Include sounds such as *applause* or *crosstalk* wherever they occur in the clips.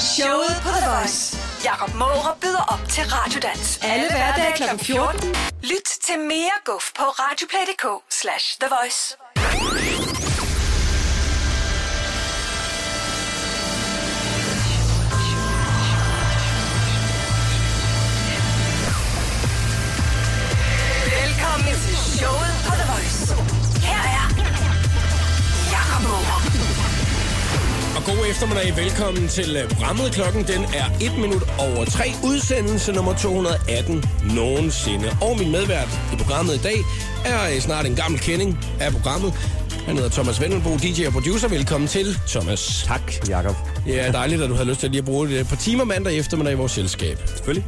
Showet på The Voice. Jakob Måre byder op til Radiodans. Alle hverdage kl. 14. Lyt til mere guf på radioplay.dk slash The Voice. God eftermiddag. Velkommen til øh, programmet. Klokken den er 1 minut over 3. Udsendelse nummer 218 nogensinde. Og min medvært i programmet i dag er øh, snart en gammel kending af programmet. Han hedder Thomas Vendelbo, DJ og producer. Velkommen til, Thomas. Tak, Jakob. Det er dejligt, at du har lyst til lige at bruge et par timer mandag eftermiddag i vores selskab. Selvfølgelig.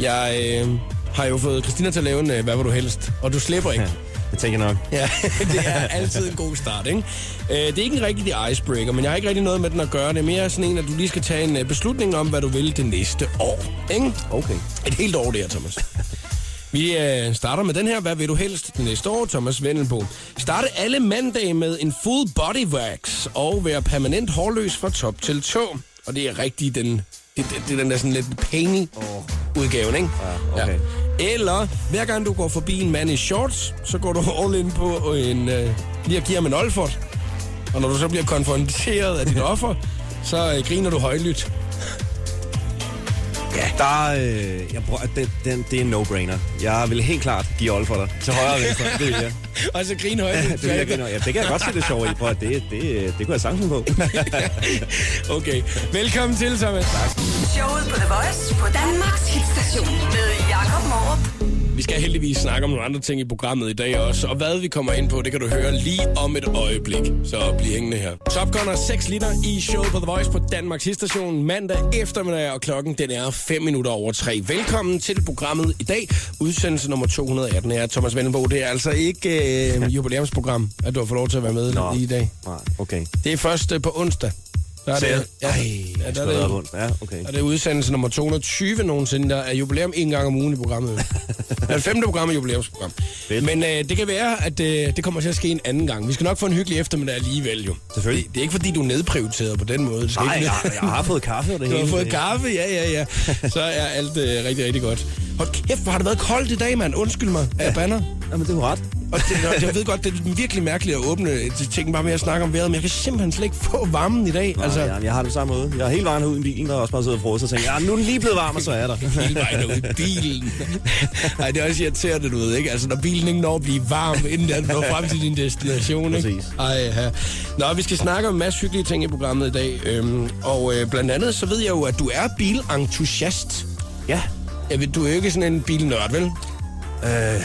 Jeg øh, har jo fået Christina til at lave en øh, Hvad vil du helst? Og du slipper ikke. *laughs* Det tænker jeg nok. Ja, *laughs* det er altid en god start, ikke? Øh, det er ikke en rigtig icebreaker, men jeg har ikke rigtig noget med den at gøre. Det er mere sådan en, at du lige skal tage en øh, beslutning om, hvad du vil det næste år, ikke? Okay. Et helt år, det her, Thomas. Vi øh, starter med den her. Hvad vil du helst det næste år, Thomas Vendelbo? Starte alle mandage med en full body wax og være permanent hårløs fra top til tå. Og det er rigtig den, det, det, det er den der sådan lidt painy udgaven, ikke? Ja, okay. Eller hver gang du går forbi en mand i shorts, så går du *laughs* all in på en, øh, lige at give ham en olfert. Og når du så bliver konfronteret af dit *laughs* offer, så øh, griner du højlydt. Ja. Der, øh, jeg bruger, det, den, det er en no-brainer. Jeg vil helt klart give dig. Til højre og venstre. Det vil jeg. *laughs* Og så grine højlydt. det, jeg ja, det kan jeg godt se det sjove i. Prøv, at det, det, det kunne jeg sagtens på. *laughs* okay. Velkommen til, Thomas. Tak. Showet på The Voice på Danmarks hitstation med Jakob Morup. Skal heldigvis snakke om nogle andre ting i programmet i dag også. Og hvad vi kommer ind på, det kan du høre lige om et øjeblik. Så bliv hængende her. Top Gun 6 liter i showet på The Voice på Danmarks hitstation mandag eftermiddag, og klokken den er 5 minutter over 3. Velkommen til programmet i dag. Udsendelse nummer 218 er Thomas Vendelbo. Det er altså ikke øh, *laughs* jubilæumsprogram, at du har fået lov til at være med Nå. i dag. Nej, okay. Det er først øh, på onsdag. Der er det, ja, Ej, ja, der er det, rundt. Ja, okay. og det er udsendelse nummer 220 nogensinde. Der er jubilæum en gang om ugen i programmet. *laughs* det er femte program er jubilæumsprogram. Fedt. Men øh, det kan være, at øh, det kommer til at ske en anden gang. Vi skal nok få en hyggelig eftermiddag alligevel jo. Selvfølgelig. Det, det er ikke fordi, du er nedprioriteret på den måde. Det skal Nej, ikke, jeg, jeg har fået kaffe og *laughs* det Du hele. har fået kaffe, ja, ja, ja. *laughs* Så er alt øh, rigtig, rigtig godt. Hold kæft, hvor har det været koldt i dag, mand. Undskyld mig, at jeg banner. Jamen, det er ret. Og det, jeg ved godt, det er virkelig mærkeligt at åbne til ting bare med at snakke om vejret, men jeg kan simpelthen slet ikke få varmen i dag. Altså, Altså, ja, jeg har det samme måde. Jeg er helt vejen ud i bilen, og også bare siddet og frosset og tænkt, ja, nu er den lige blevet varm, og så er der. hele vejen ud i bilen. *laughs* Nej, det er også irriterende, du ved, ikke? Altså, når bilen ikke når at blive varm, inden den når frem til din destination, ikke? Præcis. Ej, ja. Nå, vi skal snakke om en masse hyggelige ting i programmet i dag. Øhm, og øh, blandt andet, så ved jeg jo, at du er bilentusiast. Ja. Jeg ved, du er jo ikke sådan en bilnørd, vel? Øh,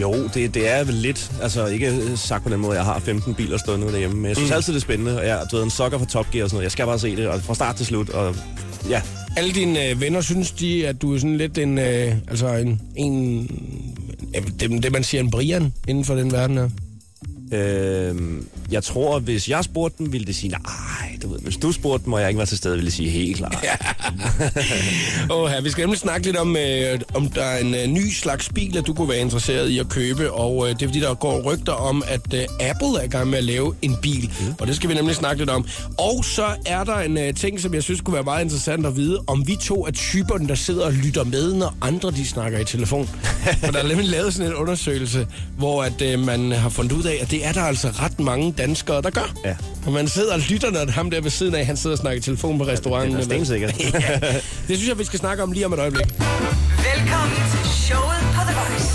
jo, det, det er vel lidt, altså ikke sagt på den måde, jeg har 15 biler stående derhjemme, men jeg synes mm. altid, det er spændende, og jeg du ved, en sokker for Top Gear og sådan noget. Jeg skal bare se det, og fra start til slut, og ja, Alle dine øh, venner synes de, at du er sådan lidt en, øh, altså en, en det, det, man siger en Brian inden for den verden her. Øh, jeg tror, hvis jeg spurgte dem, ville de sige, nej, du ved, hvis du spurgte dem, og jeg ikke var til stede, ville de sige helt klart. Ja. *laughs* Her, vi skal nemlig snakke lidt om, øh, om der er en øh, ny slags bil, at du kunne være interesseret i at købe. Og øh, det er fordi, der går rygter om, at øh, Apple er i gang med at lave en bil. Mm. Og det skal vi nemlig snakke lidt om. Og så er der en øh, ting, som jeg synes kunne være meget interessant at vide, om vi to er typerne, der sidder og lytter med, når andre de snakker i telefon. For der er nemlig lavet sådan en undersøgelse, hvor at, øh, man har fundet ud af, at det er der altså ret mange danskere, der gør. Ja. Og man sidder og lytter, når ham der ved siden af, han sidder og snakker i telefon på restauranten. det er *laughs* ja, det synes jeg, vi skal snakke om lige om et øjeblik. Velkommen til showet på The Voice.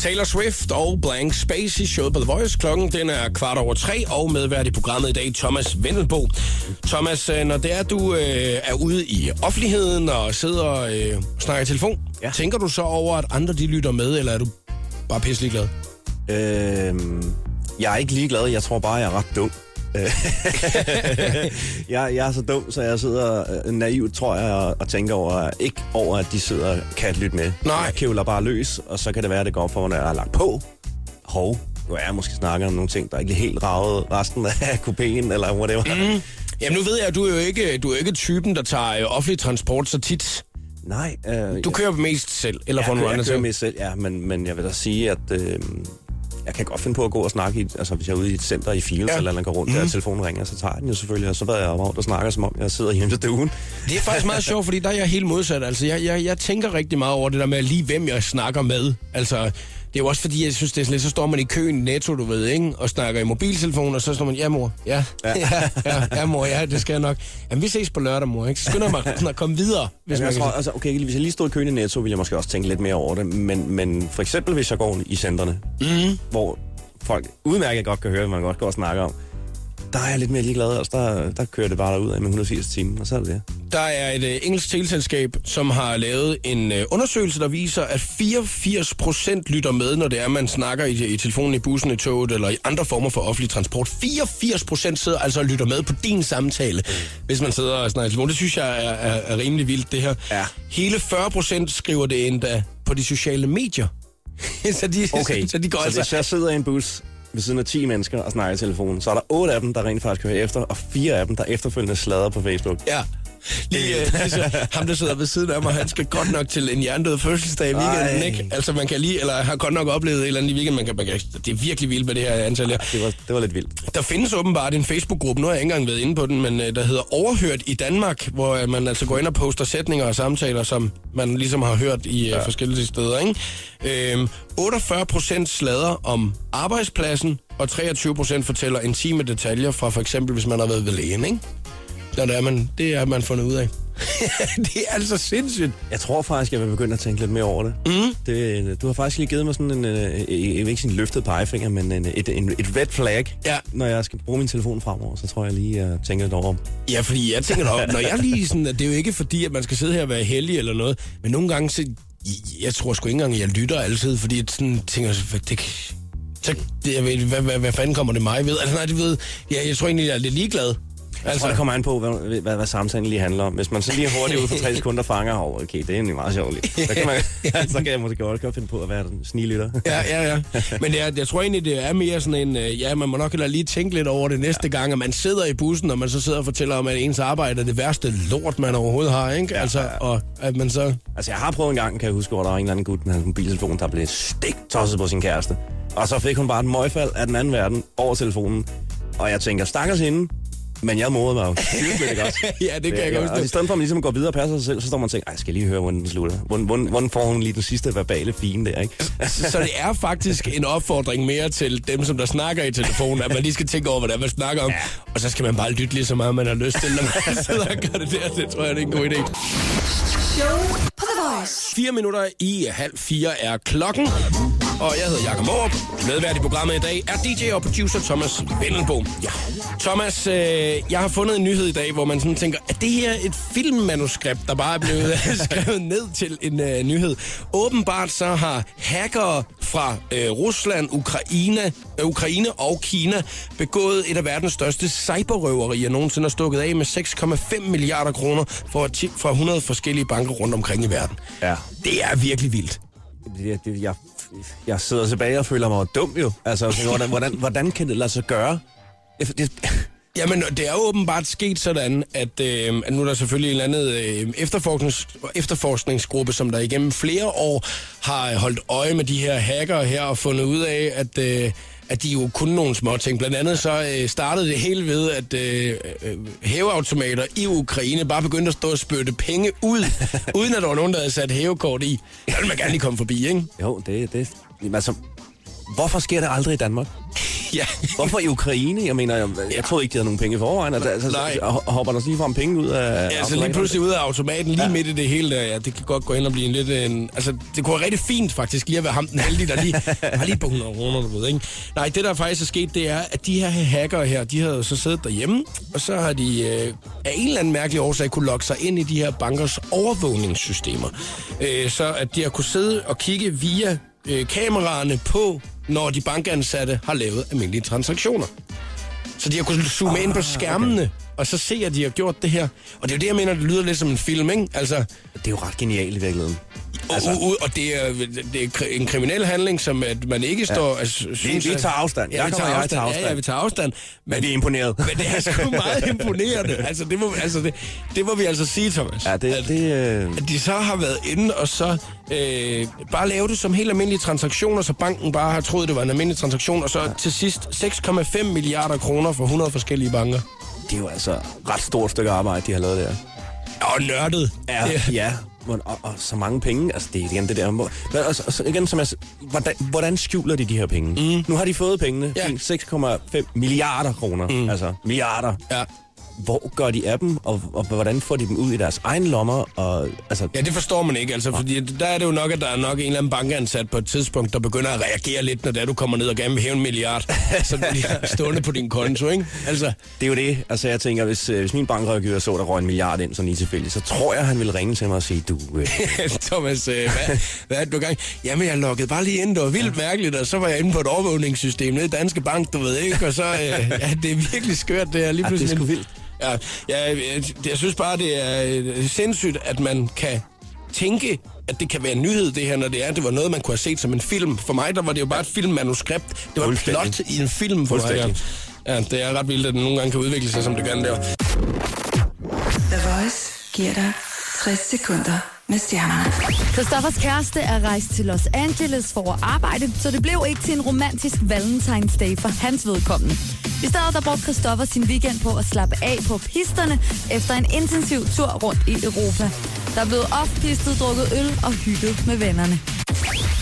Taylor Swift og Blank Space i showet på The Voice. Klokken den er kvart over tre, og medvært i programmet i dag, Thomas Vendelbo. Thomas, øh, når det er, du øh, er ude i offentligheden og sidder og øh, snakker i telefon, ja. Ja. tænker du så over, at andre de lytter med, eller er du bare pisselig glad? øh, jeg er ikke ligeglad, jeg tror bare, jeg er ret dum. *laughs* Jeg, jeg er så dum, så jeg sidder øh, naivt, tror jeg, og, og tænker over, ikke over, at de sidder kan lytte med. Nej. Jeg kævler bare løs, og så kan det være, at det går for når jeg har lagt på. Hov, nu er jeg måske snakker om nogle ting, der ikke er helt ravet resten af *laughs* kupéen, eller whatever. Mm. Jamen nu ved jeg, at du er jo ikke, du er ikke typen, der tager øh, offentlig transport så tit. Nej. Øh, Du kører mest selv, eller får jeg, nogle andre jeg kører til. mest selv, ja, men, men jeg vil da sige, at, øh, jeg kan godt finde på at gå og snakke, i, altså hvis jeg er ude i et center i Fields, Ja. eller andet går rundt, mm. der telefonen ringer, så tager jeg den jo selvfølgelig, og så ved jeg rundt og snakker, som om jeg sidder hjemme til stuen. Det er faktisk meget sjovt, fordi der er jeg helt modsat. Altså, jeg, jeg, jeg tænker rigtig meget over det der med lige, hvem jeg snakker med. Altså, er jo også fordi, jeg synes, det er sådan lidt, så står man i køen i netto, du ved, ikke? Og snakker i mobiltelefon, og så står man, ja mor, ja, ja, *laughs* ja, ja, ja mor, ja, det skal jeg nok. Jamen, vi ses på lørdag, mor, ikke? Så skynder mig sådan *laughs* at komme videre, hvis Jamen, man jeg tror, altså, okay, hvis jeg lige stod i køen i Netto, ville jeg måske også tænke lidt mere over det. Men, men for eksempel, hvis jeg går i centerne, mm. hvor folk udmærket godt kan høre, hvad man godt går og snakker om, der er jeg lidt mere ligeglad. Altså, der, der kører det bare derud af med 180 timer, og så er det det. Der er et uh, engelsk teleselskab, som har lavet en uh, undersøgelse, der viser, at 84 procent lytter med, når det er, man snakker i, i telefonen, i bussen, i toget eller i andre former for offentlig transport. 84 procent sidder altså og lytter med på din samtale, hvis man sidder og snakker i telefon. Det synes jeg er, er, er rimelig vildt, det her. Ja. Hele 40 procent skriver det endda på de sociale medier. *laughs* så, de, Okay, så de går så altså... hvis jeg sidder i en bus ved siden af 10 mennesker og snakker i telefonen, så er der 8 af dem, der rent faktisk hører efter, og 4 af dem, der efterfølgende slader på Facebook. Ja. Lige, øh, altså, ham, der sidder ved siden af mig, han skal godt nok til en hjernedød fødselsdag i weekenden, Ej. ikke? Altså, man kan lige, eller har godt nok oplevet et eller andet i weekenden, man kan, man kan, det er virkelig vildt med det her antal her. Det var, det var lidt vildt. Der findes åbenbart en Facebook-gruppe, nu har jeg ikke engang været inde på den, men øh, der hedder Overhørt i Danmark, hvor øh, man altså går ind og poster sætninger og samtaler, som man ligesom har hørt i øh, ja. forskellige steder, ikke? Øhm, 48 procent slader om arbejdspladsen, og 23 procent fortæller intime detaljer fra for eksempel, hvis man har været ved lægen, ikke? Så det er man, det er man fundet ud af. *laughs* det er altså sindssygt. Jeg tror faktisk, jeg vil begynde at tænke lidt mere over det. Mm. det du har faktisk lige givet mig sådan en, øh, jeg vil ikke sige en løftet pegefinger, men en, et, en, et red flag, Ja. når jeg skal bruge min telefon fremover, så tror jeg lige, jeg tænker lidt over. Ja, fordi jeg tænker da, når jeg lige sådan, at det er jo ikke fordi, at man skal sidde her og være heldig eller noget, men nogle gange, så, jeg tror sgu ikke engang, jeg lytter altid, fordi jeg sådan tænker, hvad, det, så, det, jeg ved, hvad, hvad, hvad, fanden kommer det mig ved? Altså nej, det ved, ja, jeg tror egentlig, jeg er lidt ligeglad. Jeg tror, det kommer an på, hvad, hvad, hvad samtalen lige handler om. Hvis man så lige hurtigt ud for tre *laughs* sekunder fanger over, okay, det er egentlig meget sjovt. Så kan, man, *laughs* *laughs* så kan jeg måske godt finde på at være den sniglytter. Ja, ja, ja. Men det er, jeg tror egentlig, det er mere sådan en, øh, ja, man må nok heller lige tænke lidt over det næste ja. gang, at man sidder i bussen, og man så sidder og fortæller om, at ens arbejde er det værste lort, man overhovedet har, ikke? Altså, og at man så... Altså, jeg har prøvet en gang, kan jeg huske, hvor der var en eller anden gut med hans mobiltelefon, der blev stik tosset på sin kæreste. Og så fik hun bare et møgfald af den anden verden over telefonen. Og jeg tænker, stakkels hende, men jeg morede mig jo. *laughs* Det godt. *laughs* Ja, det kan jeg godt Og forstå. i stedet for, at man ligesom går videre og passer sig selv, så står man og tænker, "Ej, jeg skal lige høre, hvordan den slutter. Hvordan, hvordan, hvordan får hun lige den sidste verbale fine der, ikke? *laughs* Så det er faktisk en opfordring mere til dem, som der snakker i telefonen, at man lige skal tænke over, er, man snakker om. Ja. Og så skal man bare lytte lige så meget, man har lyst til, når man sidder og gør det der. Det tror jeg, det er en god idé. Showet på The Voice. 4 minutter i halv fire er klokken. Og jeg hedder Jakob Morup. Medvært i programmet i dag er DJ og producer Thomas Vendelbo. Ja. Thomas, øh, jeg har fundet en nyhed i dag, hvor man sådan tænker, er det her et filmmanuskript, der bare er blevet *laughs* *laughs* skrevet ned til en øh, nyhed? Åbenbart så har hackere fra øh, Rusland, Ukraine, øh, Ukraine og Kina begået et af verdens største cyberrøverier nogensinde og stukket af med 6,5 milliarder kroner ti- fra 100 forskellige banker rundt omkring i verden. Ja. Det er virkelig vildt. Det, det, jeg, jeg sidder tilbage og føler mig dum jo. Altså, *laughs* hvordan, hvordan, hvordan kan det lade sig gøre? Det, det, Jamen, det er jo åbenbart sket sådan, at, øh, at nu er der selvfølgelig en eller anden øh, efterforsknings, efterforskningsgruppe, som der igennem flere år har holdt øje med de her hacker her og fundet ud af, at, øh, at de jo kunne nogle små ting. Blandt andet så øh, startede det hele ved, at øh, øh, hæveautomater i Ukraine bare begyndte at stå og spytte penge ud, *laughs* uden at der var nogen, der havde sat hævekort i. Der vil man gerne lige komme forbi, ikke? jo, det, det, altså, hvorfor sker det aldrig i Danmark? *laughs* Ja. Hvorfor i Ukraine? Jeg mener, jeg, jeg troede ikke, de havde nogen penge i forvejen. Altså, altså, Nej. ho- hopper der lige frem penge ud af Ja, altså lige pludselig ud af automaten, lige ja. midt i det hele der, ja, det kan godt gå ind og blive en lidt en... Altså, det kunne være rigtig fint faktisk lige at være ham den heldige, der lige *laughs* har lige på 100 kroner, du ved, ikke? Nej, det der faktisk er sket, det er, at de her hacker her, de havde så siddet derhjemme, og så har de øh, af en eller anden mærkelig årsag kunne logge sig ind i de her bankers overvågningssystemer. Øh, så at de har kunne sidde og kigge via øh, kameraerne på, når de bankansatte har lavet almindelige transaktioner. Så de har kunnet zoome ah, ind på skærmene okay. Og så se, at de har gjort det her. Og det er jo det, jeg mener, det lyder lidt som en film, ikke? Altså, Det er jo ret genialt i virkeligheden. altså, og, og, det, er, det er en kriminel handling, som at man ikke står... Ja. Altså, synes, vi at- tager afstand. Ja, vi tager afstand. tager Ja, ja, afstand. vi tager afstand. Men vi er imponeret. Men det er sgu *laughs* meget imponerende. Altså, det må, altså det, det må vi altså sige, Thomas. Ja, det, At- det, øh, at de så har været inde og så øh, bare lave det som helt almindelige transaktioner, så banken bare har troet, det var en almindelig transaktion, og så ja. til sidst 6,5 milliarder kroner for 100 forskellige banker. Det er jo altså et ret stort stykke arbejde, de har lavet der. Og nørdet. Ja, Det- ja. Og, og, og, så mange penge, altså det er igen det der. Hvor- Men altså, altså, igen, som jeg, hvordan, hvordan skjuler de de her penge? Mm. Nu har de fået pengene, ja. 6,5 milliarder kroner, mm. altså milliarder. Ja. Hvor gør de af dem, og, og hvordan får de dem ud i deres egen lommer? Og, altså, Ja, det forstår man ikke, altså, fordi der er det jo nok, at der er nok en eller anden bankansat på et tidspunkt, der begynder at reagere lidt, når det er, du kommer ned og gerne vil hæve en milliard, så bliver *laughs* stående på din konto, ikke? Altså, Det er jo det. Altså, jeg tænker, hvis, øh, hvis min bankrådgiver så, der røg en milliard ind sådan lige tilfældigt, så tror jeg, han ville ringe til mig og sige, du... Øh, *laughs* Thomas, øh, hvad, hvad er det, du gang? Jamen, jeg loggede bare lige ind, det var vildt mærkeligt, og så var jeg inde på et overvågningssystem nede i Danske Bank, du ved ikke, og så, øh, ja, det er virkelig skørt, det er lige Ja, det er pludselig. sgu vildt. Ja, ja jeg, jeg synes bare, det er øh, sindssygt, at man kan tænke, at det kan være en nyhed, det her, når det er, det var noget, man kunne have set som en film. For mig, der var det jo bare et filmmanuskript. Det var et plot i en film for mig. Ja. Ja, det er ret vildt, at den nogle gange kan udvikle sig, som det gør den der. The Voice giver dig 60 sekunder med stjernerne. Christoffers kæreste er rejst til Los Angeles for at arbejde, så det blev ikke til en romantisk Valentine's Day for hans vedkommende. I stedet der brugte Christoffer sin weekend på at slappe af på pisterne efter en intensiv tur rundt i Europa. Der blev ofte pistet drukket øl og hygget med vennerne.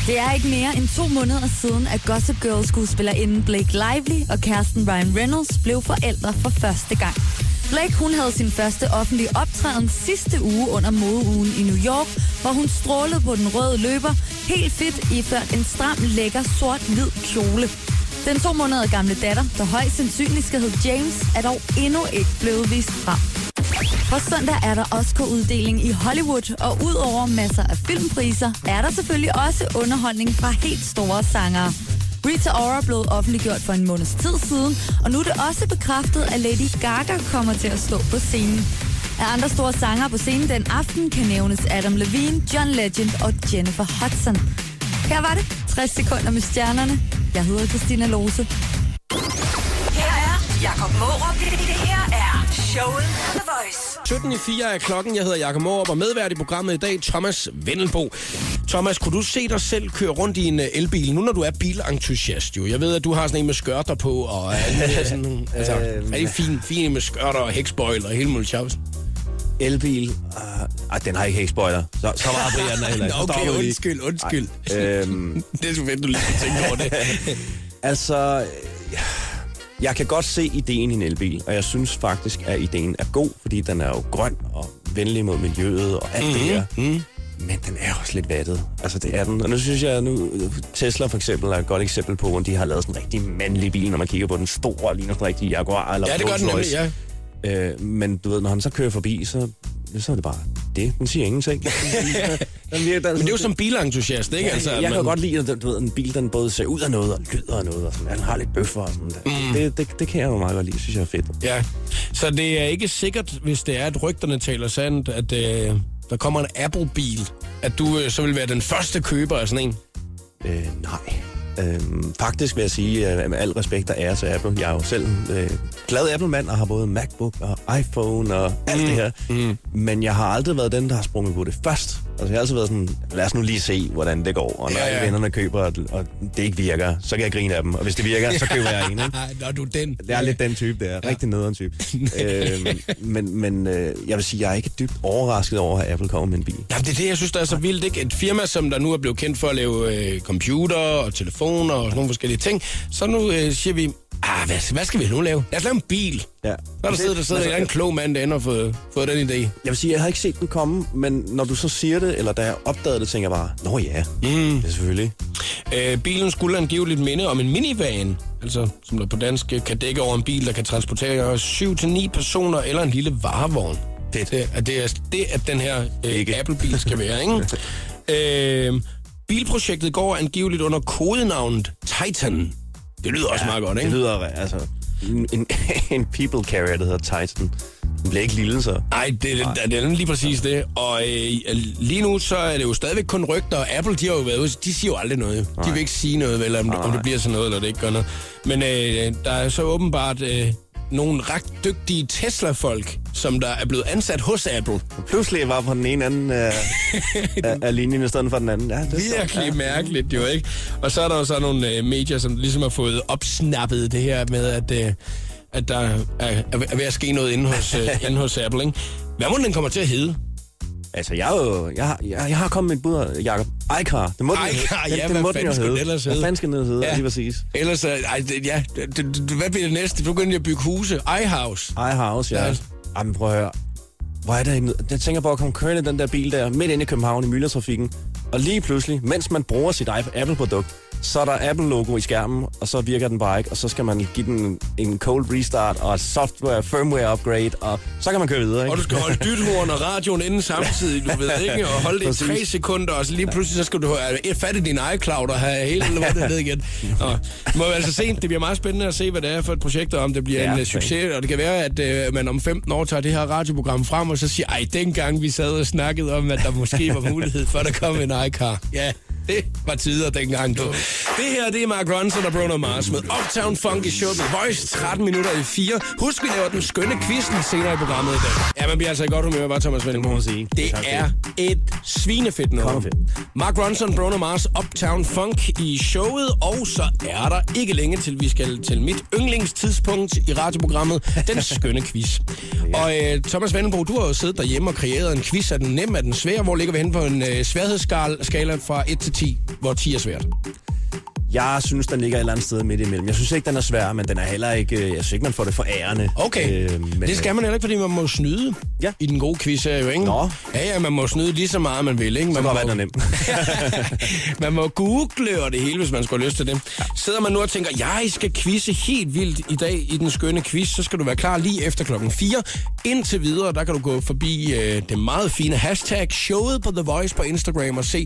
Det er ikke mere end to måneder siden, at Gossip Girl skuespillerinden Blake Lively og kæresten Ryan Reynolds blev forældre for første gang. Blake hun havde sin første offentlige optræden sidste uge under modeugen i New York, hvor hun strålede på den røde løber, helt fedt iført en stram, lækker, sort-hvid kjole. Den to måneder gamle datter, der højst sandsynligt skal hedde James, er dog endnu ikke blevet vist frem. På søndag er der Oscar-uddeling i Hollywood, og udover masser af filmpriser, er der selvfølgelig også underholdning fra helt store sangere. Rita Ora blev offentliggjort for en måneds tid siden, og nu er det også bekræftet, at Lady Gaga kommer til at stå på scenen. Af andre store sangere på scenen den aften kan nævnes Adam Levine, John Legend og Jennifer Hudson. Her var det 60 sekunder med stjernerne. Jeg hedder Christina Lose. Her er Jakob Mårup. Er showet på The Voice. 17 i 4 er klokken. Jeg hedder Jakob Morup, og medvært i programmet i dag, Thomas Vendelbo. Thomas, kunne du se dig selv køre rundt i en øh, elbil, nu når du er bilentusiast jo? Jeg ved, at du har sådan en med skørter på, og *laughs* sådan altså, Øhm. er det fint, fint med skørter og hækspoil og hele muligt tjavs? elbil, uh, ej, den har ikke hækspoiler. Så, så meget bliver den heller ikke. *laughs* Okay, undskyld, undskyld. Ej, øhm, *laughs* Det er så fedt, du lige skal tænke over det. Altså, jeg kan godt se ideen i en elbil, og jeg synes faktisk, at ideen er god, fordi den er jo grøn og venlig mod miljøet og alt mm-hmm. det her. Mm. Men den er også lidt vattet. Altså, det er den. Og nu synes jeg, nu Tesla for eksempel er et godt eksempel på, at de har lavet sådan en rigtig mandlig bil, når man kigger på den store, ligner sådan en rigtig Jaguar eller Ja, det gør den nemlig, ja. Øh, men du ved, når han så kører forbi, så, så er det bare det. Den siger ingenting. *laughs* den virker, den, Men det er jo som bilentusiast, ikke? Altså, jeg kan man- godt lide, at du ved, en bil den både ser ud af noget og lyder af noget. Og sådan. Den har lidt bøffer og sådan der. Mm. Det, det, det kan jeg jo meget godt lide. Det synes jeg er fedt. Ja, så det er ikke sikkert, hvis det er, at rygterne taler sandt, at øh, der kommer en Apple-bil, at du øh, så vil være den første køber af sådan en. Øh, nej. Øhm, faktisk vil jeg sige, øh, med al respekt og ære til Apple, jeg er jo selv øh, glad Apple-mand og har både MacBook og iPhone og alt det her. Mm. Men jeg har aldrig været den, der har sprunget på det først. Altså jeg har altid været sådan, lad os nu lige se, hvordan det går. Og når Ja, ja, ja. ja. vennerne køber, og, det ikke virker, så kan jeg grine af dem. Og hvis det virker, så køber jeg en. Ikke? *laughs* Når du den. Det er lidt den type, der. Rigtig nederen type. *laughs* øhm, men men øh, jeg vil sige, jeg er ikke dybt overrasket over, at Apple kommer med en bil. Jamen, det er det, jeg synes, der er så vildt, ikke? Et firma, som der nu er blevet kendt for at lave øh, computer og telefoner og sådan nogle forskellige ting. Så nu øh, siger vi, ah, hvad, hvad skal vi nu lave? Lad os lave en bil. Ja. Så er der sidder, der sidder en eller anden klog mand derinde og fået, fået den idé. Jeg vil sige, jeg har ikke set den komme, men når du så siger det, eller da jeg opdagede det, tænker jeg bare, nå ja, mm. det er selvfølgelig. Øh, bilen skulle angiveligt minde om en minivan, altså som der på dansk øh, kan dække over en bil, der kan transportere 7-9 personer eller en lille varevogn. Fedt. Det, at det er det, at den her øh. Apple-bil skal være, ikke? *laughs* øh, bilprojektet går angiveligt under kodenavnet Titan. Det lyder ja, også meget godt, ikke? Det lyder, altså, en, en, *laughs* en people carrier, der hedder Titan. Den bliver ikke lille, så. Ej, det, det, det er lige præcis det. Og øh, lige nu, så er det jo stadigvæk kun rygter, og Apple, de har jo været de siger jo aldrig noget. De vil ikke sige noget, vel, om, om det bliver sådan noget, eller det ikke gør noget. Men øh, der er så åbenbart øh, nogle ret dygtige Tesla-folk, som der er blevet ansat hos Apple. Pludselig var på den ene anden øh, *laughs* af, linjen i stedet for den anden. Ja, det er så- Virkelig ja. mærkeligt jo, ikke? Og så er der jo så nogle øh, medier, som ligesom har fået opsnappet det her med, at, øh, at der er, er ved at ske noget inde hos, øh, *laughs* inde hos Apple, ikke? Hvad må den kommer til at hedde? Altså, jeg, er jo, jeg, jeg, jeg har kommet med et bud, Jacob. iCar. Det må den hedde. ja, den, hvad den fanden jo skulle den ellers Hvad hedde? fanden skal den hedde, Ja. lige præcis? Ellers, ej, det, ja, det, det, hvad bliver det næste? Du begynder at bygge huse. iHouse. iHouse, ja. Ja. ja. Jamen, prøv at høre. Hvor er en... Jeg tænker på at komme kørende den der bil der, midt inde i København i myldretrafikken. Og lige pludselig, mens man bruger sit Apple-produkt, så er der Apple-logo i skærmen, og så virker den bare ikke, og så skal man give den en cold restart og et software, firmware upgrade, og så kan man køre videre, ikke? Og du skal holde dythorn og radioen inde samtidig, du ved ikke, og holde det i tre sekunder, og så lige pludselig så skal du have fat i din iCloud og have hele lortet *laughs* ned igen. Og må jo altså se, det bliver meget spændende at se, hvad det er for et projekt, og om det bliver Ja, en uh, succes, og det kan være, at uh, man om 15 år tager det her radioprogram frem, og så siger, ej, dengang vi sad og snakkede om, at der måske var mulighed for, at der kom en iCar. Ja, det var tider dengang, du. Det her, det er Mark Ronson og Bruno Mars med Uptown Funk i showet med Voice 13 minutter i 4. Husk, vi laver den skønne quizzen senere i programmet i dag. Ja, man bliver altså i godt humør, var Thomas Vinding. Det må man sige. Det er et svinefedt nummer. Mark Ronson, Bruno Mars, Uptown Funk i showet, og så er der ikke længe til, vi skal til mit yndlingstidspunkt i radioprogrammet, den *laughs* skønne quiz. Og øh, Thomas Vendelbo, du har jo siddet derhjemme og kreeret en quiz. Er den nem, er den svær? Hvor ligger vi henne på en øh, sværhedsskala fra 1 til 10, hvor 10 er svært? Jeg synes, den ligger et eller andet sted midt imellem. Jeg synes ikke, den er svær, men den er heller ikke... øh, Jeg synes ikke, man får det for ærende. Okay, Øh, men, det skal man heller ikke, fordi man må snyde Ja. i den gode quiz her jo, ikke? Nå. Ja, ja, man må snyde lige så meget, man vil, ikke? Man Så må, være, den er nem. man må google og det hele, hvis man skulle have lyst til det. Sidder man nu og tænker, jeg skal quizze helt vildt i dag i den skønne quiz, så skal du være klar lige efter klokken 4. Indtil videre, der kan du gå forbi øh, det meget fine hashtag showet på The Voice på Instagram og se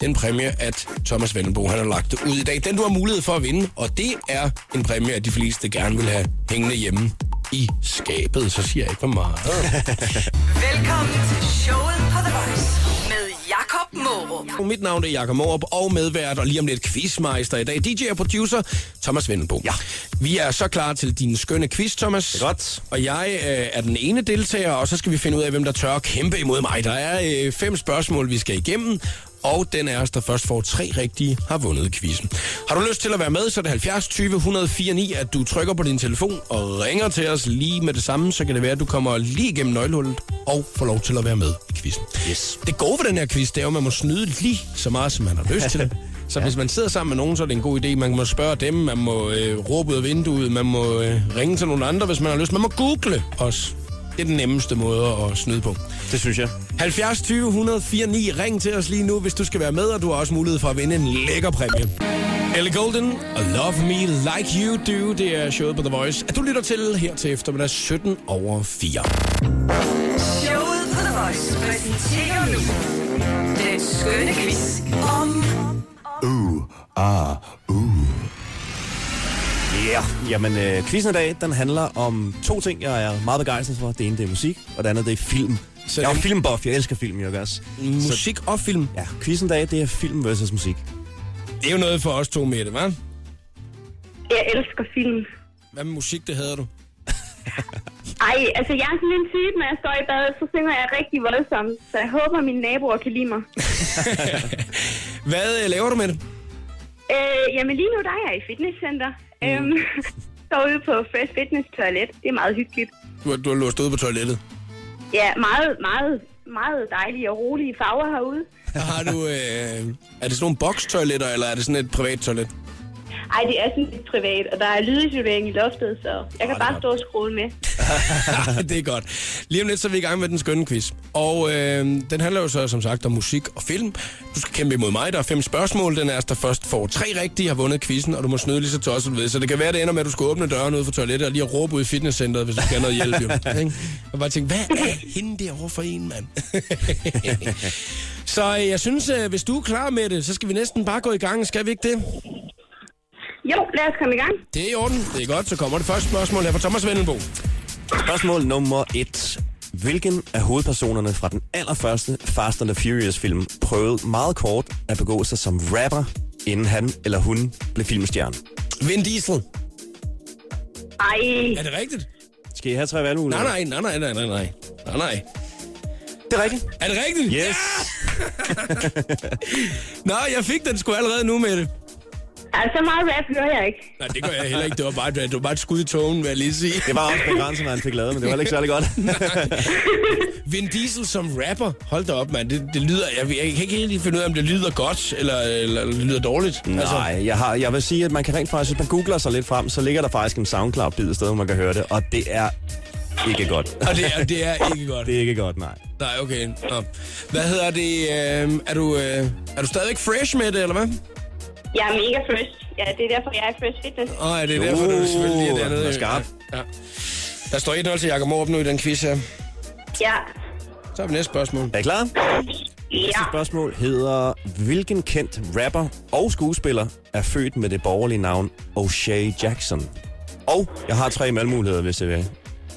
den præmie, at Thomas Vendelbo han har lagt ud i dag. Den du har mulighed for at vinde, og det er en præmie, at de fleste gerne vil have hængende hjemme i skabet. Så siger jeg ikke for meget. *laughs* Velkommen til showet på The Voice med Jakob Morup. Mit navn er Jakob Morup, og medvært, og lige om lidt quizmeister i dag. DJ og producer, Thomas Vendelbo. Ja. Vi er så klar til din skønne quiz, Thomas. Det er godt. Og jeg øh, er den ene deltager, og så skal vi finde ud af, hvem der tør at kæmpe imod mig. Der er øh, fem spørgsmål, vi skal igennem, og den af os, der først får tre rigtige, har vundet quizzen. Har du lyst til at være med, så er det 70 20 104 9, at du trykker på din telefon og ringer til os lige med det samme, så kan det være, at du kommer lige igennem nøglehullet og får lov til at være med i quizzen. Yes. Det gode ved den her quiz, det er jo, at man må snyde lige så meget, som man har lyst til. *laughs* Så ja. hvis man sidder sammen med nogen, så er det en god idé. Man må spørge dem, man må øh, råbe ud af vinduet, man må øh, ringe til nogle andre, hvis man har lyst. Man må google os. Det er den nemmeste måde at snyde på. Det synes jeg. 70 20 104 9. Ring til os lige nu, hvis du skal være med, og du har også mulighed for at vinde en lækker præmie. Ellie Golden og Love Me Like You Do, det er showet på The Voice. At du lytter til her til eftermiddag 17 over 4. Showet på The Voice præsenterer nu den skønne quiz om Ja, yeah. jamen øh, quizzen i dag, den handler om to ting, jeg er meget begejstret for. Det ene, det er musik, og det andet, det er film. Så Så jeg er jo filmbuff, jeg elsker film, jeg også. Musik og film. Ja, quizzen i dag, det er film versus musik. Det er jo noget for os to med det, hva'? Jeg elsker film. Hvad med musik, det havde du? *laughs* Ej, altså jeg er sådan en type, når jeg står i badet, så synger jeg rigtig voldsomt. Så jeg håber, at mine naboer kan lide mig. *laughs* Hvad øh, laver du med det? Øh, jamen lige nu, der er jeg i fitnesscenter. Mm. *laughs* Øhm, står ude på Fresh Fitness Toilet. Det er meget hyggeligt. Du, har- du har låst ude på toilettet. Ja, meget, meget, meget dejlige og rolige farver herude. *laughs* Har du, øh, er det sådan nogle bokstoiletter, eller er det sådan et privat toilet? Ej, det er sådan lidt privat, og der er lydisolering i loftet, så jeg kan er bare stå og skrue med. *laughs* det er godt. Lige om lidt, så er vi i gang med den skønne quiz. Og øh, den handler jo så som sagt om musik og film. Du skal kæmpe imod mig. Der er fem spørgsmål. Den er, der først får tre rigtige, har vundet quizzen, og du må snyde lige så tosset ved. Så det kan være, det ender med, at du skal åbne døren ud for toilettet og lige at råbe ud i fitnesscenteret, hvis du skal have noget hjælp. Jo. *laughs* Ikke? og bare tænke, hvad er hende derovre for en, mand? *laughs* så øh, jeg synes, øh, hvis du er klar med det, så skal vi næsten bare gå i gang. Skal vi ikke det? Jo, lad os komme i gang. Det er i orden. Det er godt. Så kommer det første spørgsmål her fra Thomas Vendelbo. Spørgsmål nummer et. Hvilken af hovedpersonerne fra den allerførste Fast and the Furious film prøvede meget kort at begå sig som rapper, inden han eller hun blev filmstjerne? Vin Diesel. Ej, Er det rigtigt? Skal I have tre valgmuligheder? Nej, nej, nej, nej, nej, nej. Nej, nej. Det er rigtigt. Er det rigtigt? Yes. *laughs* Nå, jeg fik den sgu allerede nu med det. Altså så meget rap hører jeg ikke. Nej, det gør jeg heller ikke. Det var bare, det var bare et skud i togen, vil jeg lige sige. Det var også begrænset, hvad han fik lavet, men det var heller ikke særlig godt. *laughs* Vin Diesel som rapper. Hold da op, mand. Det, det lyder... Jeg, jeg kan ikke helt lige finde ud af, om det lyder godt, eller, eller det lyder dårligt. Altså, Nej, jeg, har, jeg vil sige, at man kan rent faktisk, hvis man googler sig lidt frem, så ligger der faktisk en SoundCloud-bid et sted, hvor man kan høre det, og det er ikke godt. Og det er, det er ikke godt. *laughs* Det er ikke godt, nej. Nej, okay. Nå. Hvad hedder det? Øh, er, du, øh, er du stadigvæk fresh med det, eller hvad? Jeg er mega fresh. Ja, det er derfor, jeg er fresh fitness. Åh, oh, er det derfor, du selvfølgelig lige er Uh, dernede? den er skarp. Ja. ja. Der står 1-0 til Jakob Morup nu i den quiz her. Ja. Så har vi næste spørgsmål. Er I klar? Ja. Spørgsmål hedder, hvilken kendt rapper og skuespiller er født med det borgerlige navn O'Shea Jackson? Og jeg har tre valgmuligheder, hvis det vil.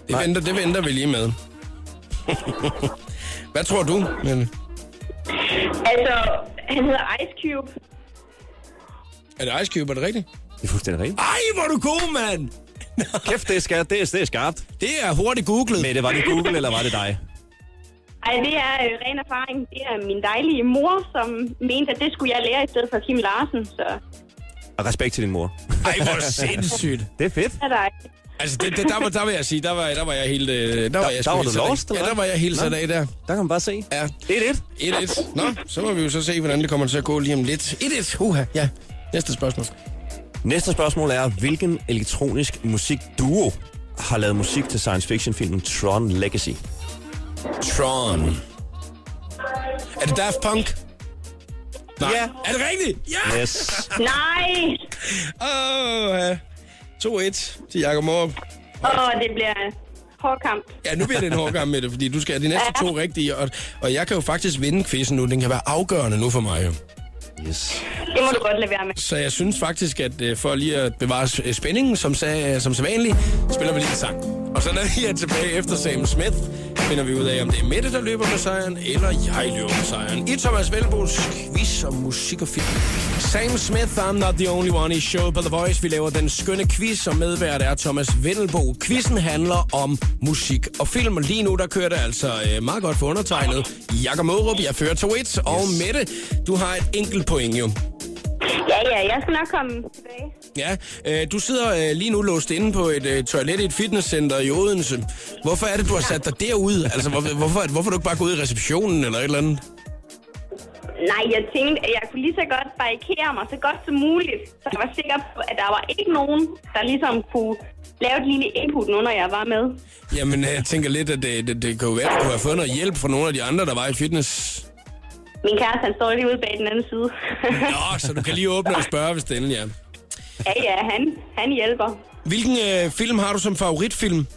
Det venter, det venter vi lige med. *laughs* Hvad tror du, Mette? Altså, han hedder Ice Cube. Er det Ice Cube, er det rigtigt? Det er fuldstændig rigtigt. Ej, hvor er du god, mand! *laughs* Kæft, det er, skarpt. det er, det er skarpt. Det er hurtigt googlet. Mette, var det Google, eller var det dig? Ej, det er øh, ren erfaring. Det er min dejlige mor, som mente, at det skulle jeg lære i stedet for Kim Larsen. Så Og respekt til din mor. Ej, hvor sindssygt. *laughs* Det er fedt. er der Altså, det, det, der, var, der vil jeg sige, der var, der var jeg helt... øh, Der, var jeg der var helt du lost, eller Ja, der var jeg helt sat af der. Der kan man bare se. Ja, 1-1. 1-1. Nå, så må vi jo så se, hvordan det kommer til at gå lige om lidt. 1-1. Uha, ja. Næste spørgsmål. Næste spørgsmål er, hvilken elektronisk musikduo har lavet musik til science fiction filmen Tron Legacy? Tron. Er det Daft Punk? Nej. Ja. Er det rigtigt? Ja! Yes. Nej! Åh, ja. 2-1 til Jakob Morup. Åh, det bliver hård kamp. Ja, nu bliver det en hård kamp med det, fordi du skal have de næste to rigtige, og, og jeg kan jo faktisk vinde quizzen nu. Den kan være afgørende nu for mig. Yes. Det må du godt lade være med. Så jeg synes faktisk, at øh, for lige at bevare øh, spændingen, som, sag, som sædvanligt, spiller vi lige en sang. Og så når vi er tilbage efter Sam Smith, finder vi ud af, om det er Mette, der løber med sejren, eller jeg løber med sejren. I Thomas Velbos quiz om musik og film. Sam Smith, I'm not the only one i showet på The Voice. Vi laver den skønne quiz, og medvært er Thomas Vendelbo. Quizzen handler om musik og film. Lige nu, der kører det altså øh, meget godt for undertegnet. Jakob Mårup, jeg fører 2-1. Og Mette, du har et enkelt point jo. Ja, ja, jeg skal nok komme tilbage. Ja, øh, du sidder øh, lige nu låst inde på et øh, toilet i et fitnesscenter i Odense. Hvorfor er det, du har sat dig derud? Altså, hvor, hvorfor, hvorfor er du ikke bare gået i receptionen eller et eller andet? Nej, jeg tænkte, at jeg kunne lige så godt barrikere mig så godt som muligt. Så jeg var sikker på, at der var ikke nogen, der ligesom kunne lave et lille input nu, når jeg var med. Jamen, jeg tænker lidt, at det, det, det kan jo være, at du kunne have fået noget hjælp fra nogle af de andre, der var i fitness. Min kæreste, han står lige ude bag den anden side. *laughs* Nå, så du kan lige åbne og spørge, hvis det endelig er. ja, ja, han, han hjælper. Hvilken øh, film har du som favoritfilm?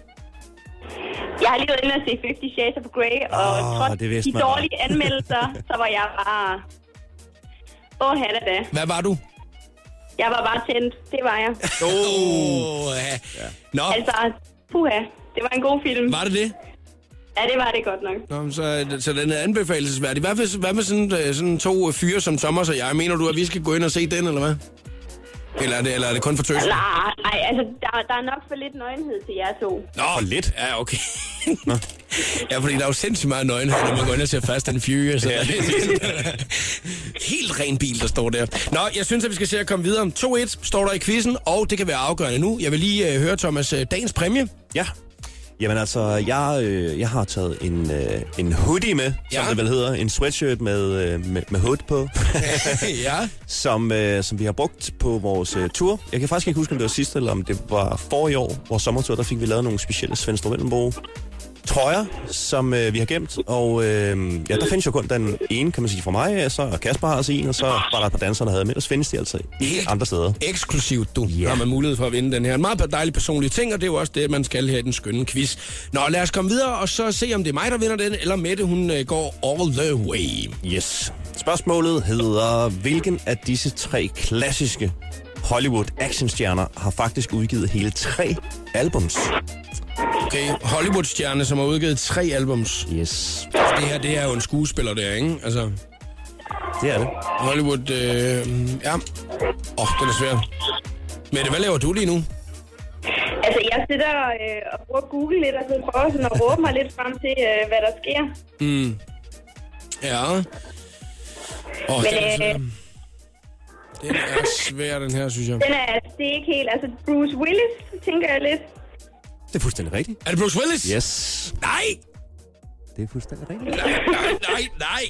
Jeg har lige været inde og se 50 Shades of Grey, og Åh, trods det de dårlige anmeldelser, så var jeg bare... Åh, oh, da. Hvad var du? Jeg var bare tændt. Det var jeg. *laughs* Åh, oh, ja. Nå, Altså, puha. Det var en god film. var det det? Ja, det var det godt nok. Nå, så, så den er anbefalesværdig. Hvad, med- hvad med sådan, øh, sådan to fyre som Thomas og jeg? Mener du, at vi skal gå ind og se den, eller hvad? Eller er det, eller er det kun for tøs? Nej, nej, altså, der, der er nok for lidt nøgenhed til jer to. Nå, for lidt? Ja, okay. *laughs* ja, fordi der er jo sindssygt meget nøgenhed, når man går ind og ser Fast and Furious. Ja. *laughs* Helt ren bil, der står der. Nå, jeg synes, at vi skal se at komme videre. 2-1 står der i quizzen, og det kan være afgørende nu. Jeg vil lige øh, høre, Thomas, øh, dagens præmie. Ja. Jamen altså, jeg, øh, jeg har taget en, øh, en hoodie med, som Ja. det vel hedder. En sweatshirt med, øh, med, med hood på, *laughs* ja. som, øh, som vi har brugt på vores øh, tur. Jeg kan faktisk ikke huske, om det var sidste, eller om det var for i år, vores sommertur, der fik vi lavet nogle specielle Vellenbo trøjer, som øh, vi har gemt. Og øh, ja, der findes jo kun den ene, kan man sige, fra mig. Så Kasper har altså en, og så var der et par dansere, der havde med. Ellers findes de altså ikke Helt- andre steder. Eksklusivt, du. Yeah. har man mulighed for at vinde den her. En meget dejlig personlig ting, og det er jo også det, man skal her i den skønne quiz. Nå, lad os komme videre, og så se, om det er mig, der vinder den, eller Mette, hun øh, går all the way. Yes. Spørgsmålet hedder, hvilken af disse tre klassiske Hollywood actionstjerner har faktisk udgivet hele tre albums. Okay, Hollywood-stjerne, som har udgivet tre albums. Yes, Det her, det er jo en skuespiller der, ikke? Altså, det er det. Hollywood, øh, ja. Åh, oh, den er svær. Mette, hvad laver du lige nu? Altså, jeg sidder øh, og bruger Google lidt, og så prøver sådan at råbe mig lidt frem til, øh, hvad der sker. Ja. Åh, oh, Men, den er svær. øh, Den er svær, den her, synes jeg. Den er, det er ikke helt... Altså, Bruce Willis, tænker jeg lidt. Det er fuldstændig rigtigt. Er det Bruce Willis? Yes, Nej! det er fuldstændig rigtigt. Nej, nej, nej.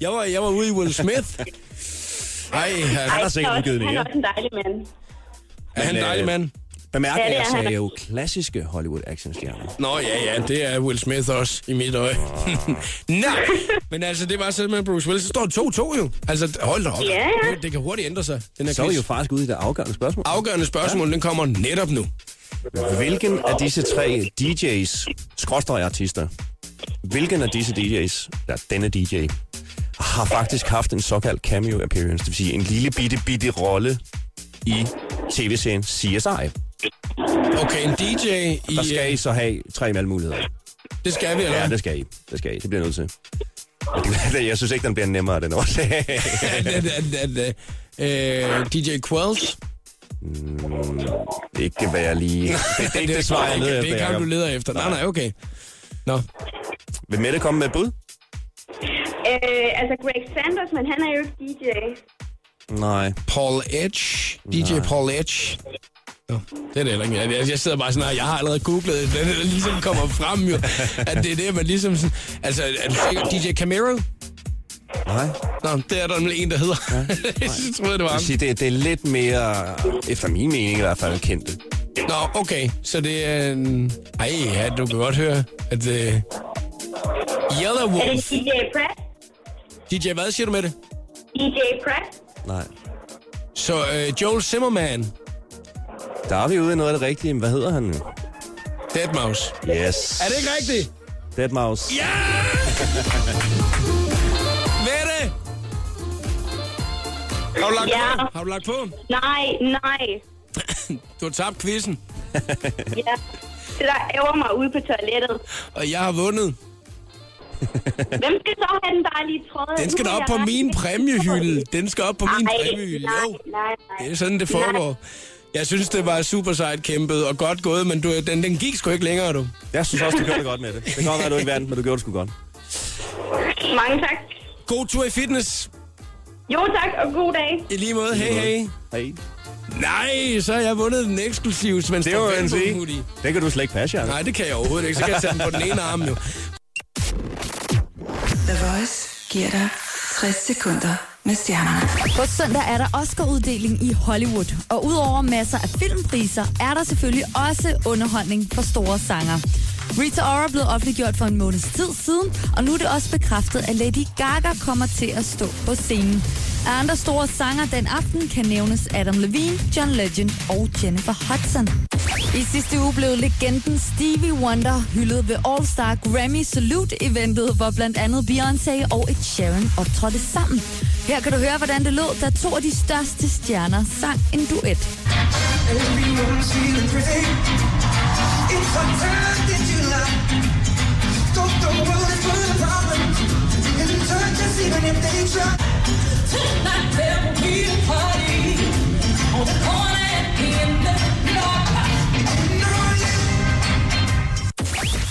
Jeg var, jeg var ude i Will Smith. Ej, han, har sikkert er udgivet også- Han mere. er også en dejlig mand. er han en Men, dejlig øh, mand? Bemærk, Ja, at det jeg er jo klassiske Hollywood actionstjerner. Nå, ja, ja, det er Will Smith også i mit øje. Nej, men altså, det var simpelthen Bruce Willis. Så står 2-2 jo. Altså, hold da op. Ja, ja. Det, det kan hurtigt ændre sig, den her Så er jo faktisk ude i det afgørende spørgsmål. Afgørende spørgsmål, den kommer netop nu. Hvilken af disse tre DJ's, skråstregartister, hvilken af disse DJ's, der denne DJ, har faktisk haft en såkaldt cameo appearance, det vil sige en lille bitte bitte rolle i tv-serien CSI. Okay, en DJ i... Der skal I så have tre valgmuligheder. Det skal vi, eller Ja, det skal I. Det skal I. Det bliver nødt til. Det- Jeg synes ikke, den bliver nemmere den årsag. *laughs* Øh, DJ Quells. Ikke hvad jeg lige... *laughs* Det, det er ikke det svar, jeg det, leder det er ikke efter. ham, du leder efter. Nej, nej, okay. Nå, Vil Mette komme med et bud? Øh, altså, Greg Sanders, men han er jo ikke DJ. Nej. Paul Edge. DJ Paul Edge. Nå, det er det heller ikke. Jeg, jeg sidder bare sådan her, jeg har allerede googlet det, den ligesom kommer frem jo, at det er det, man ligesom sådan, altså, er du sikker, DJ Camero? Nej. Nå, det er der nemlig en, der hedder. *laughs* jeg troede, det var Jeg ham. sige, det, det er lidt mere, efter min mening i hvert fald, kendte. Nå, okay, så det er en... Ej, ja, du kan godt høre, at... Uh... Yellow Er det Wolf. DJ Pratt? DJ, hvad siger du med det? DJ Pratt? Nej. Så uh, Joel Zimmerman, Der er vi ude i noget af det rigtige. Hvad hedder han? Deadmau5. Yes. Er det ikke rigtigt? Deadmau5. Ja! Mette! *laughs* Har du lagt Ja. på? Har du lagt på? Nej, nej. *laughs* Du har tabt quizzen, *laughs* Ja. Det der ærger mig ude på toilettet. og jeg har vundet. Hvem skal så have den dejlige tråd? Den skal da op på min præmiehylde. Den skal op på min Nej, præmiehylde. nej, Jo, nej, nej. det er sådan, det foregår. Jeg synes, det var super sejt kæmpet og godt gået, men du, den, den gik sgu ikke længere, du. Jeg synes også, du gjorde det godt med det. Det kan godt være, du ikke vandt, men du gjorde det sgu godt. Mange tak. God tur i fitness. Jo tak, og god dag. I lige måde. Hey, hey. Hey. Nej, så har jeg vundet den eksklusive Svend Det var en sige. Den kan du slet ikke passe, Jan. Nej, det kan jeg overhovedet ikke. Så kan jeg tage den på den ene arm jo. The Voice giver dig 60 sekunder med stjernerne. På søndag er der Oscar-uddeling i Hollywood, og udover masser af filmpriser, er der selvfølgelig også underholdning for store sanger. Rita Ora blev offentliggjort for en måneds tid siden, og nu er det også bekræftet, at Lady Gaga kommer til at stå på scenen. Af andre store sanger den aften kan nævnes Adam Levine, John Legend og Jennifer Hudson. I sidste uge blev legenden Stevie Wonder hyldet ved All Star Grammy Salute-eventet, hvor blandt andet Beyoncé og Ed Sheeran optrådte sammen. Her kan du høre, hvordan det lød, da to af de største stjerner sang en duet. Everyone's feeling great. It's a time that you love. Don't the world is full of problems. You can touch even if they try. Tonight there will be a party on the corner in the block.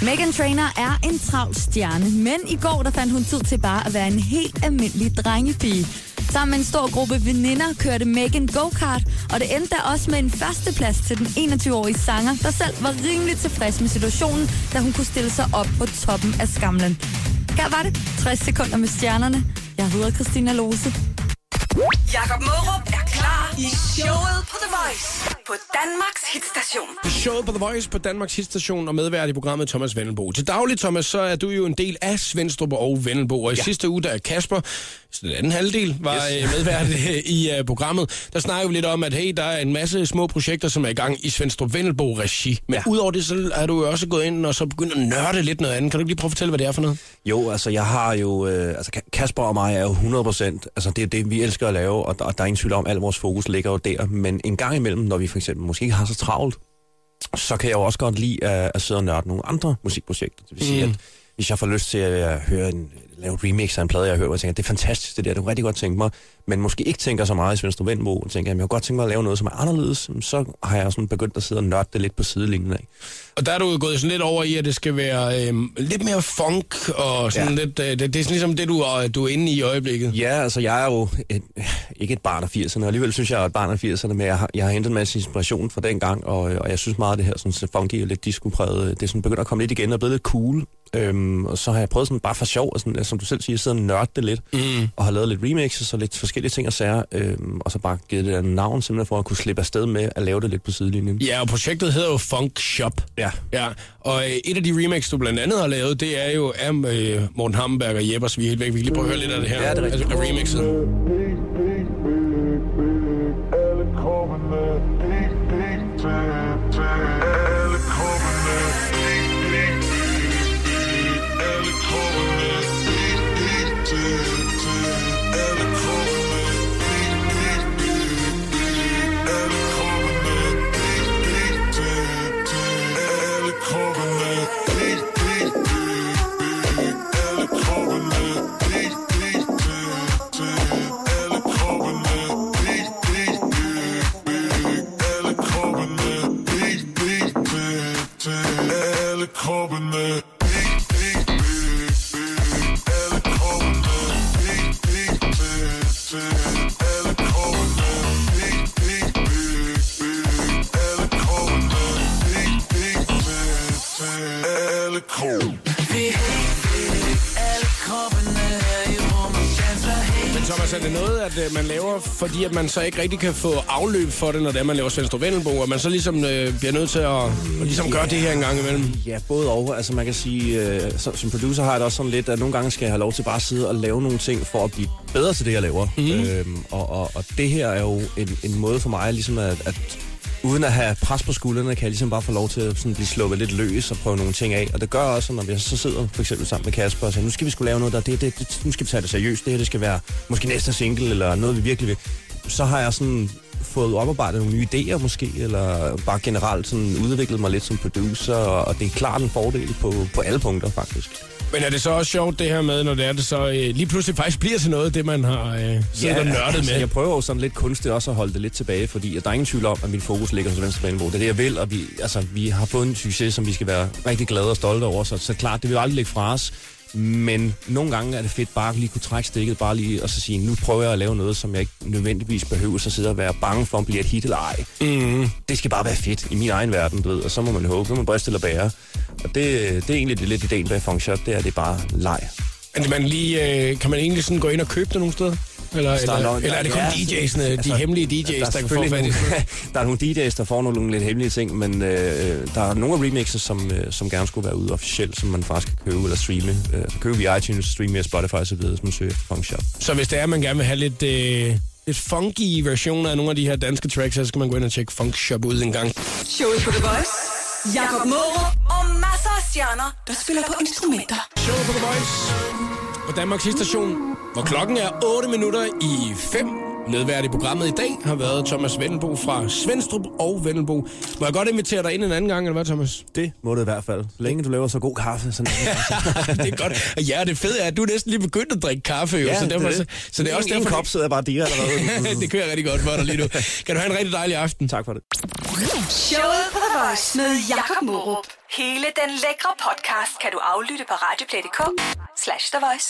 Megan Trainer er en travl stjerne, men i går der fandt hun tid til bare at være en helt almindelig drengepige. Sammen med en stor gruppe veninder kørte Megan go-kart, og det endte da også med en førsteplads til den 21-årige sanger, der selv var rimelig tilfreds med situationen, da hun kunne stille sig op på toppen af skamlen. Her var det 60 sekunder med stjernerne. Jeg hedder Christina Lose. Jakob Mørup er klar i showet på The Voice. på Danmarks hitstation. Showet på The Voice på Danmarks hitstation og medvært i programmet Thomas Vennelbo. Til daglig, Thomas, så er du jo en del af Svendstrup og Vennelbo, og i ja. sidste uge, der er Kasper, så den anden halvdel, var yes. medvært øh, i uh, programmet. Der snakker vi lidt om, at hey, der er en masse små projekter, som er i gang i Svendstrup Vennelbo regi. Men ja. udover det, så er du jo også gået ind og så begyndt at nørde lidt noget andet. Kan du ikke lige prøve at fortælle, hvad det er for noget? Jo, altså jeg har jo, øh, altså Ka- Kasper og mig er jo 100 procent, altså det er det, vi elsker at lave, og der, og der er ingen tvivl om, at al vores fokus ligger jo der. Men en gang imellem, når vi for eksempel måske ikke har så travlt, så kan jeg jo også godt lide at, at sidde og nørde nogle andre musikprojekter. Det vil sige, Mm. at hvis jeg får lyst til at høre en, lave et remix af en plade, jeg har hørt, og jeg tænker, det er fantastisk, det der, det kunne rigtig godt tænke mig, men måske ikke tænker så meget i Svendstrup Vindbo, og tænker, jamen, jeg kunne godt tænke mig at lave noget, som er anderledes, så har jeg sådan begyndt at sidde og nørde det lidt på sidelinjen af. Og der er du gået sådan lidt over i, at det skal være øh, lidt mere funk, og sådan ja. Lidt, øh, det, det er sådan ligesom det, du, er- du er inde i i øjeblikket. Ja, altså jeg er jo et, *laughs* ikke et barn af 80'erne, og alligevel synes jeg, er et barn af 80'erne, men jeg har, jeg har hentet en masse inspiration fra den gang, og, og jeg synes meget af det her sådan, så funky og lidt disco-præget, det er sådan begyndt at komme lidt igen og blevet lidt cool. Øhm, og så har jeg prøvet sådan bare for sjov, og sådan, som du selv siger, sidde og nørde det lidt, mm. og har lavet lidt remixes og lidt forskellige ting og sager, øhm, og så bare givet det der navn simpelthen for at kunne slippe afsted med at lave det lidt på sidelinjen. Ja, og projektet hedder jo Funk Shop. Ja. Ja, og øh, et af de remakes, du blandt andet har lavet, det er jo af øh, Morten Hammerberg og Jeppers. Vi er helt væk. Vi kan lige prøve at høre lidt af det her. Ja, det er rigtigt. Altså, af remixet. Men fordi at man så ikke rigtig kan få afløb for det, når det er, man laver Svendstrup Vendelbo, og man så ligesom øh, bliver nødt til at, at ligesom gøre det her en gang imellem? Ja, både og. Altså man kan sige, øh, som, som producer har jeg det også sådan lidt, at nogle gange skal jeg have lov til bare at sidde og lave nogle ting for at blive bedre til det, jeg laver. Mm. Øhm, og, og, og det her er jo en, en måde for mig ligesom at, at uden at have pres på skuldrene, kan jeg ligesom bare få lov til at sådan blive sluppet lidt løs og prøve nogle ting af. Og det gør også, når vi så sidder for eksempel sammen med Kasper og siger, nu skal vi skulle lave noget der, det, det, det, nu skal vi tage det seriøst, det her det skal være måske næste single eller noget, vi virkelig vil. Så har jeg sådan fået oparbejdet nogle nye idéer måske, eller bare generelt sådan udviklet mig lidt som producer, og det er klart en fordel på, på alle punkter faktisk. Men er det så også sjovt det her med, når det er det så øh, lige pludselig faktisk bliver til noget, det man har øh, siddet og nørdet altså, med? Jeg prøver jo sådan lidt kunstigt også at holde det lidt tilbage, fordi der er ingen tvivl om, at min fokus ligger hos Venstre Banebo. Det er det, jeg vil, og vi, altså, vi har fået en succes, som vi skal være rigtig glade og stolte over. Så, så klart, det vil aldrig ligge fra os. Men nogle gange er det fedt bare at lige kunne trække stikket, bare lige og så sige, nu prøver jeg at lave noget, som jeg ikke nødvendigvis behøver at sidde og være bange for, om bliver et hit eller ej. Mm. Det skal bare være fedt i min egen verden, du ved, og så må man håbe, så må man briste eller bære. Og det, det er egentlig det, lidt ideen bag Funkshop, det er, det er bare leg. Men man lige, øh, kan man egentlig sådan gå ind og købe det nogle steder? Eller, eller, eller er det kun ja, DJ'sne, altså, de hemmelige DJ's, der, er der, kan få fat i *laughs* Der er nogle DJ's, der får nogle lidt hemmelige ting, men øh, der er nogle af remixes, som, øh, som gerne skulle være ude officielt, som man faktisk kan købe eller streame. Øh, købe via iTunes, streame via Spotify osv., hvis man søger efter Funkshop. Så hvis det er, at man gerne vil have lidt, øh, lidt funky versioner af nogle af de her danske tracks, så skal man gå ind og tjekke Funk Shop ud en gang. Showet på The Voice. Jakob Morup og masser af stjerner, der spiller på instrumenter. Show på The Voice på Danmarks station, hvor klokken er 8 minutter i 5. Medvært i programmet i dag har været Thomas Vendelbo fra Svendstrup og Vendelbo. Må jeg godt invitere dig ind en anden gang, eller hvad, Thomas? Det må det i hvert fald. Længe du laver så god kaffe. Sådan *laughs* det er godt. Og ja, det fede er, at du er næsten lige begyndt at drikke kaffe, jo. Ja, så, derfor, det er så, det. så det er også en, derfor... En kop sidder jeg bare diger allerede. *laughs* det kører rigtig godt for dig lige nu. Kan du have en rigtig dejlig aften? tak for det. Showet på The Voice med Jakob Morup. Hele den lækre podcast kan du aflytte på radioplay.dk slash The Voice.